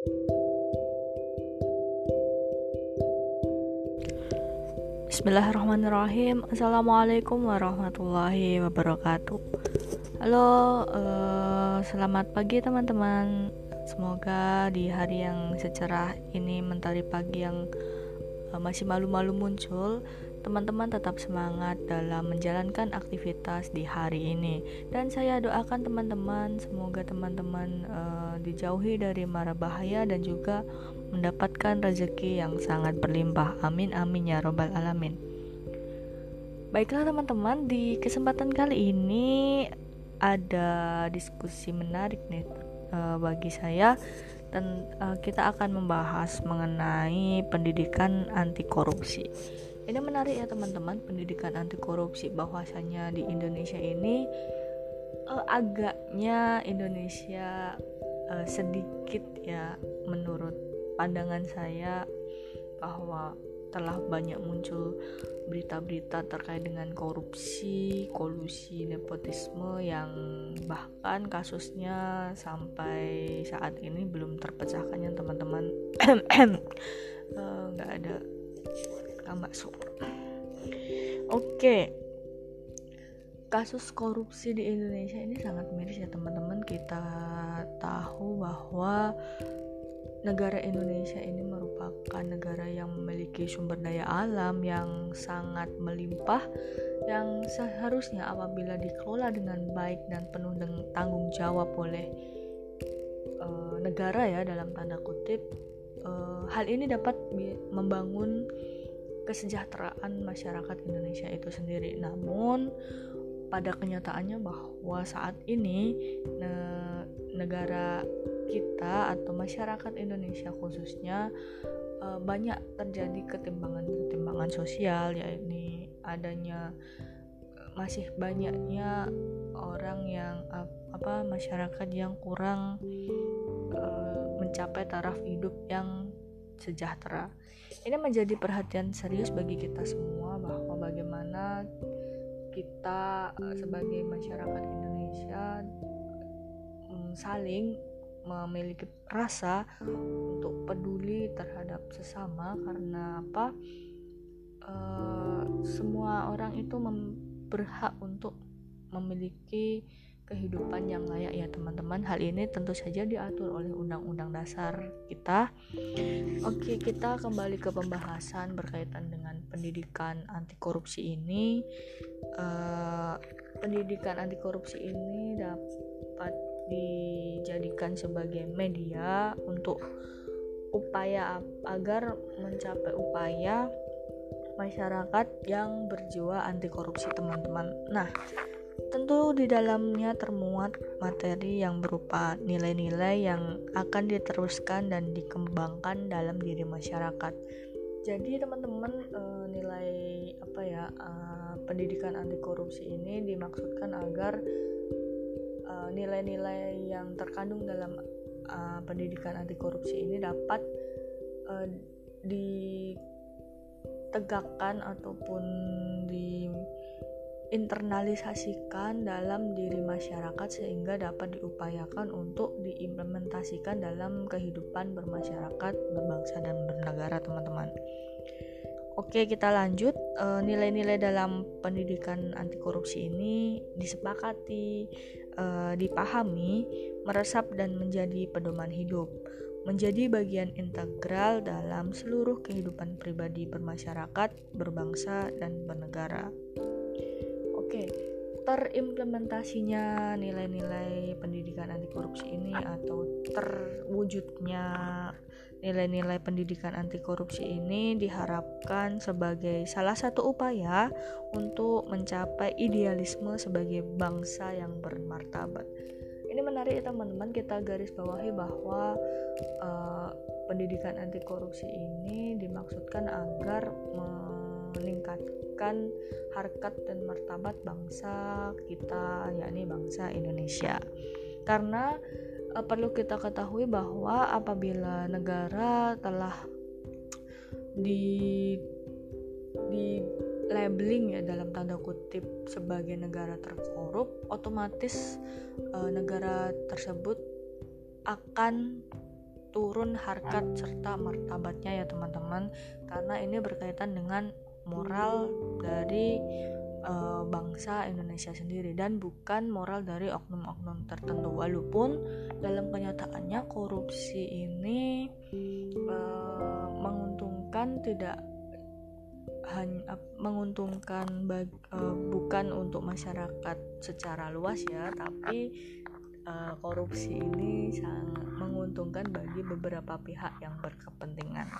Bismillahirrahmanirrahim. Assalamualaikum warahmatullahi wabarakatuh. Halo uh, Selamat pagi teman-teman. Semoga di hari yang secerah ini Mentari pagi yang uh, Masih malu-malu muncul Teman-teman tetap semangat dalam menjalankan aktivitas di hari ini Dan saya doakan teman-teman Semoga teman-teman uh, dijauhi dari mara bahaya Dan juga mendapatkan rezeki yang sangat berlimpah. Amin amin ya robbal alamin. Baiklah teman-teman, di kesempatan kali ini ada diskusi menarik nih uh, bagi saya dan uh, kita akan membahas mengenai pendidikan anti korupsi. Ini menarik ya teman-teman, pendidikan anti korupsi bahwasanya di Indonesia ini uh, agaknya Indonesia uh, sedikit ya menurut pandangan saya bahwa telah banyak muncul berita-berita terkait dengan korupsi, kolusi, nepotisme yang bahkan kasusnya sampai saat ini belum terpecahkannya teman-teman. Eh, nggak uh, ada masuk. Oke, kasus korupsi di Indonesia ini sangat miris ya teman-teman. Kita tahu bahwa negara Indonesia ini merupakan negara yang memiliki sumber daya alam yang sangat melimpah yang seharusnya apabila dikelola dengan baik dan penuh dengan tanggung jawab oleh uh, negara ya dalam tanda kutip uh, hal ini dapat membangun kesejahteraan masyarakat Indonesia itu sendiri. Namun pada kenyataannya bahwa saat ini ne negara kita atau masyarakat Indonesia khususnya uh, banyak terjadi ketimbangan-ketimbangan sosial ya ini adanya masih banyaknya orang yang apa masyarakat yang kurang uh, mencapai taraf hidup yang sejahtera. Ini menjadi perhatian serius bagi kita semua bahwa bagaimana kita sebagai masyarakat Indonesia um, saling memiliki rasa untuk peduli terhadap sesama karena apa uh, semua orang itu berhak untuk memiliki kehidupan yang layak ya teman-teman. Hal ini tentu saja diatur oleh undang-undang dasar kita. Oke kita kembali ke pembahasan berkaitan dengan pendidikan anti korupsi ini. Uh, pendidikan anti korupsi ini dapat dijadikan sebagai media untuk upaya agar mencapai upaya masyarakat yang berjiwa anti korupsi teman-teman. Nah, tentu di dalamnya termuat materi yang berupa nilai-nilai yang akan diteruskan dan dikembangkan dalam diri masyarakat. Jadi teman-teman eh, nilai apa ya eh, pendidikan anti korupsi ini dimaksudkan agar Eh, nilai-nilai yang terkandung dalam pendidikan anti korupsi ini dapat ditegakkan ataupun diinternalisasikan dalam diri masyarakat sehingga dapat diupayakan untuk diimplementasikan dalam kehidupan bermasyarakat, berbangsa dan bernegara, teman-teman. Oke, kita lanjut. Nilai-nilai uh, dalam pendidikan anti korupsi ini disepakati uh, dipahami, meresap dan menjadi pedoman hidup, menjadi bagian integral dalam seluruh kehidupan pribadi bermasyarakat, berbangsa dan bernegara. Terimplementasinya nilai-nilai pendidikan anti korupsi ini atau terwujudnya Nilai-nilai pendidikan anti korupsi ini diharapkan sebagai salah satu upaya untuk mencapai idealisme sebagai bangsa yang bermartabat. Ini menarik ya teman-teman kita garis bawahi bahwa uh, pendidikan anti korupsi ini dimaksudkan agar meningkatkan harkat dan martabat bangsa kita yakni bangsa Indonesia. Karena uh, perlu kita ketahui bahwa apabila negara telah di di labeling ya dalam tanda kutip sebagai negara terkorup otomatis uh, negara tersebut akan turun harkat serta martabatnya ya teman-teman karena ini berkaitan dengan moral dari uh, bangsa Indonesia sendiri dan bukan moral dari oknum-oknum tertentu walaupun dalam kenyataannya korupsi ini uh, menguntungkan tidak hanya menguntungkan bag, uh, bukan untuk masyarakat secara luas ya tapi korupsi ini sangat menguntungkan bagi beberapa pihak yang berkepentingan.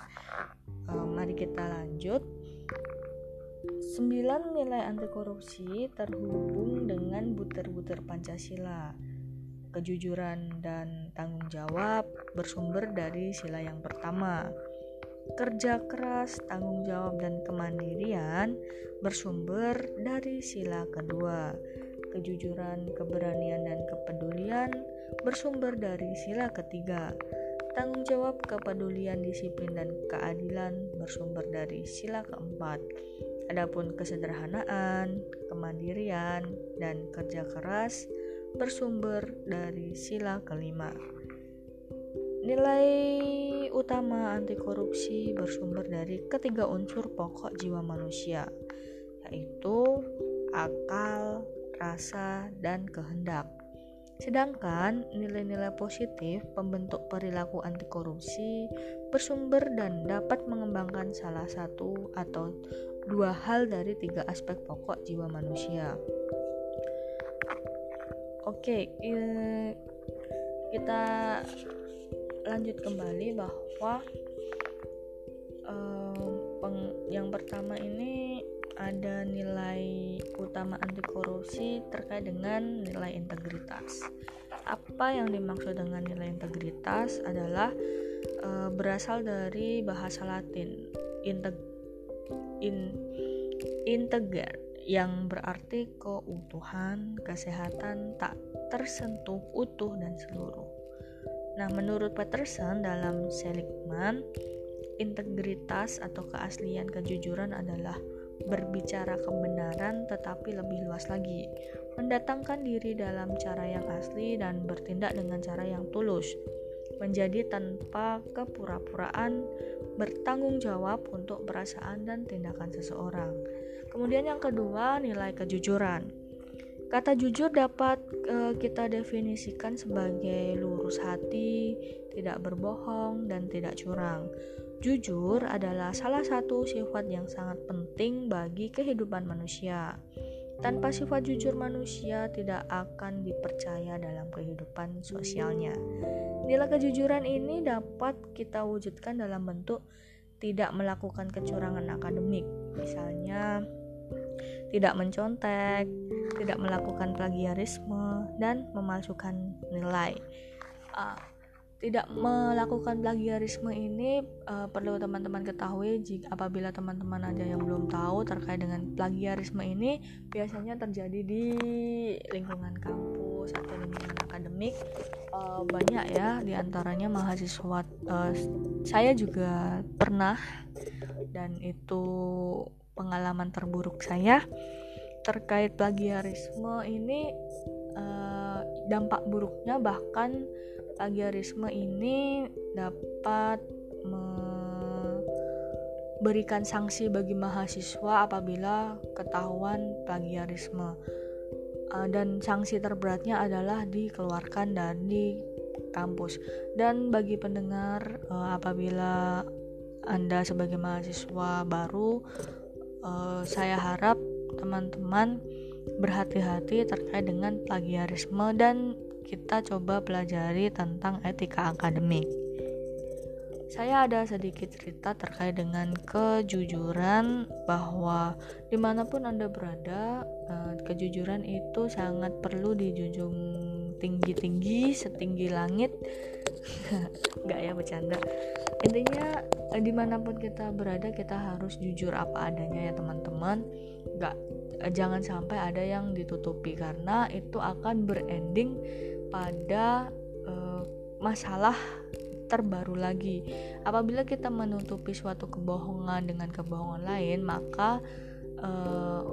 Mari kita lanjut. Sembilan nilai anti korupsi terhubung dengan butir-butir Pancasila. Kejujuran dan tanggung jawab bersumber dari sila yang pertama. Kerja keras, tanggung jawab, dan kemandirian bersumber dari sila kedua kejujuran, keberanian, dan kepedulian bersumber dari sila ketiga. Tanggung jawab, kepedulian, disiplin, dan keadilan bersumber dari sila keempat. Adapun kesederhanaan, kemandirian, dan kerja keras bersumber dari sila kelima. Nilai utama anti korupsi bersumber dari ketiga unsur pokok jiwa manusia, yaitu akal, rasa, dan kehendak. Sedangkan nilai-nilai positif pembentuk perilaku anti korupsi bersumber dan dapat mengembangkan salah satu atau dua hal dari tiga aspek pokok jiwa manusia. Oke, kita lanjut kembali bahwa um, yang pertama ini ada nilai utama anti korupsi terkait dengan nilai integritas. Apa yang dimaksud dengan nilai integritas adalah e, berasal dari bahasa Latin integ in, integer yang berarti keutuhan, kesehatan, tak tersentuh, utuh dan seluruh. Nah, menurut Peterson dalam Seligman, integritas atau keaslian kejujuran adalah berbicara kebenaran tetapi lebih luas lagi, mendatangkan diri dalam cara yang asli dan bertindak dengan cara yang tulus, menjadi tanpa kepura-puraan, bertanggung jawab untuk perasaan dan tindakan seseorang. Kemudian yang kedua, nilai kejujuran. Kata jujur dapat e, kita definisikan sebagai lurus hati, tidak berbohong, dan tidak curang. Jujur adalah salah satu sifat yang sangat penting bagi kehidupan manusia. Tanpa sifat jujur, manusia tidak akan dipercaya dalam kehidupan sosialnya. Nilai kejujuran ini dapat kita wujudkan dalam bentuk tidak melakukan kecurangan akademik, misalnya tidak mencontek, tidak melakukan plagiarisme, dan memalsukan nilai. Uh, tidak melakukan plagiarisme ini uh, perlu teman-teman ketahui jika apabila teman-teman ada yang belum tahu terkait dengan plagiarisme ini biasanya terjadi di lingkungan kampus atau lingkungan akademik. Uh, banyak ya di antaranya mahasiswa uh, saya juga pernah dan itu pengalaman terburuk saya. Terkait plagiarisme ini uh, dampak buruknya bahkan plagiarisme ini dapat memberikan sanksi bagi mahasiswa apabila ketahuan plagiarisme. Uh, dan sanksi terberatnya adalah dikeluarkan dari kampus dan bagi pendengar uh, apabila anda sebagai mahasiswa baru uh, saya harap teman-teman berhati-hati terkait dengan plagiarisme dan kita coba pelajari tentang etika akademik. Saya ada sedikit cerita terkait dengan kejujuran bahwa di mana pun Anda berada, eh, kejujuran itu sangat perlu dijunjung tinggi-tinggi, setinggi langit. Gak ya bercanda. Intinya eh, di mana pun kita berada, kita harus jujur apa adanya ya teman-teman. Gak eh, jangan sampai ada yang ditutupi karena itu akan berending pada uh, masalah terbaru lagi. Apabila kita menutupi suatu kebohongan dengan kebohongan lain, maka uh,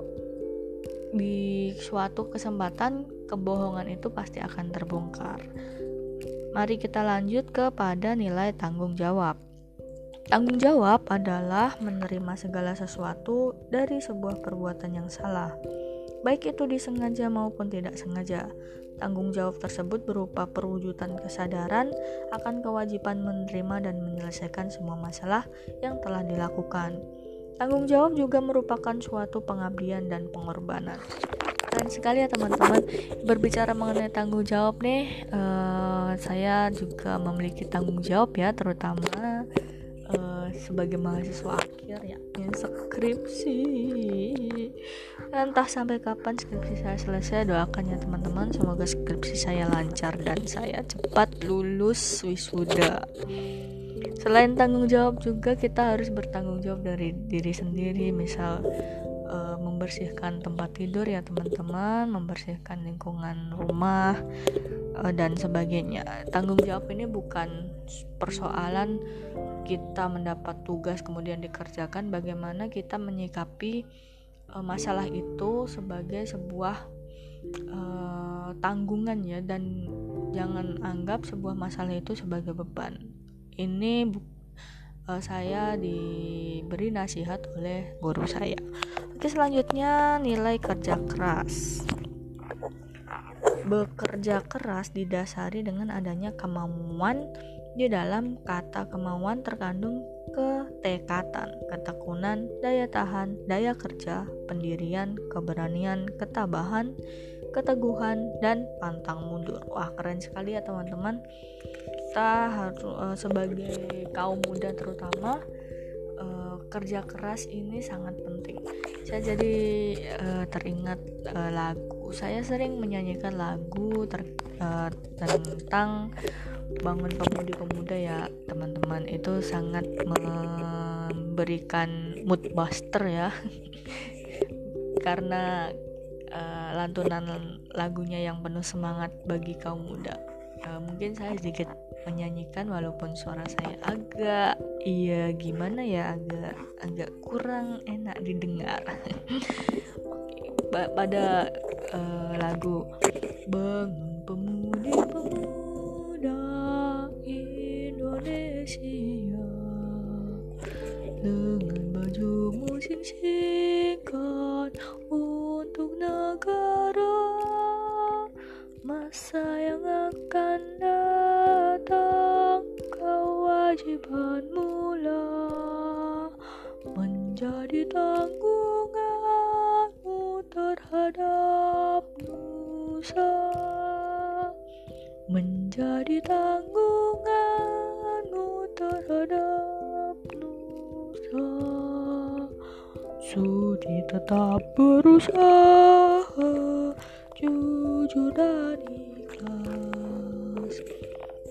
di suatu kesempatan kebohongan itu pasti akan terbongkar. Mari kita lanjut kepada nilai tanggung jawab. Tanggung jawab adalah menerima segala sesuatu dari sebuah perbuatan yang salah, baik itu disengaja maupun tidak sengaja. Tanggung jawab tersebut berupa perwujudan kesadaran akan kewajiban menerima dan menyelesaikan semua masalah yang telah dilakukan. Tanggung jawab juga merupakan suatu pengabdian dan pengorbanan. Keren sekali ya teman-teman. Berbicara mengenai tanggung jawab nih, uh, saya juga memiliki tanggung jawab ya, terutama sebagai mahasiswa akhir ya, yang skripsi. Entah sampai kapan skripsi saya selesai doakan ya teman-teman. Semoga skripsi saya lancar dan saya cepat lulus wisuda. Selain tanggung jawab juga kita harus bertanggung jawab dari diri sendiri. Misal uh, membersihkan tempat tidur ya teman-teman membersihkan lingkungan rumah uh, dan sebagainya. Tanggung jawab ini bukan persoalan kita mendapat tugas kemudian dikerjakan bagaimana kita menyikapi uh, masalah itu sebagai sebuah uh, tanggungan ya dan jangan anggap sebuah masalah itu sebagai beban. Ini uh, saya diberi nasihat oleh guru saya. Oke, selanjutnya nilai kerja keras. Bekerja keras didasari dengan adanya kemampuan di dalam kata kemauan terkandung ketekatan, ketekunan, daya tahan, daya kerja, pendirian, keberanian, ketabahan, keteguhan, dan pantang mundur. Wah, keren sekali ya teman-teman. Kita harus uh, sebagai kaum muda terutama uh, kerja keras ini sangat penting. Saya jadi uh, teringat uh, lagu. Saya sering menyanyikan lagu ter, uh, tentang bangun pemudi-pemuda ya teman-teman. Itu sangat memberikan mood buster ya. Karena uh, lantunan lagunya yang penuh semangat bagi kaum muda uh, mungkin saya sedikit menyanyikan walaupun suara saya agak iya gimana ya agak agak kurang enak didengar. Pada uh, lagu bangun pemudi pemudi Indonesia. Dengan baju musim singkat menjadi tanggunganmu terhadap nusa menjadi tanggungan terhadap nusa Sudi tetap berusaha Jujur dan ikhlas.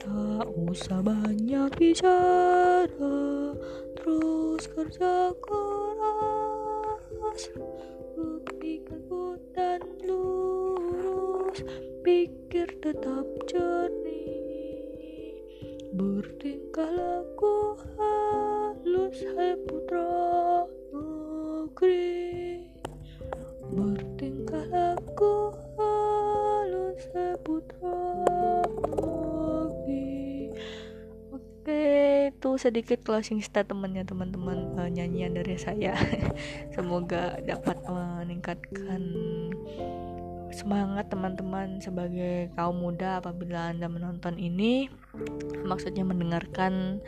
Tak usah banyak bicara Terus kerja keras Bukti kebut dan lurus Pikir tetap jernih sedikit closing statementnya teman-teman uh, nyanyian dari saya. Semoga dapat meningkatkan semangat teman-teman sebagai kaum muda apabila Anda menonton ini maksudnya mendengarkan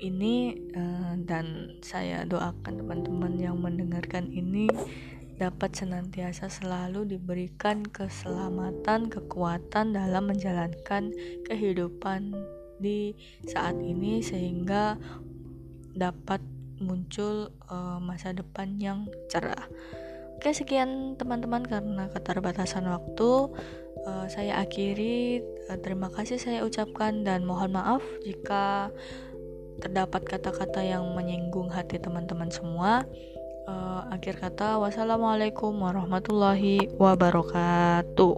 ini uh, dan saya doakan teman-teman yang mendengarkan ini dapat senantiasa selalu diberikan keselamatan, kekuatan dalam menjalankan kehidupan di saat ini sehingga dapat muncul uh, masa depan yang cerah. Oke, sekian teman-teman karena keterbatasan waktu uh, saya akhiri. Uh, terima kasih saya ucapkan dan mohon maaf jika terdapat kata-kata yang menyinggung hati teman-teman semua. Uh, akhir kata, wassalamualaikum warahmatullahi wabarakatuh.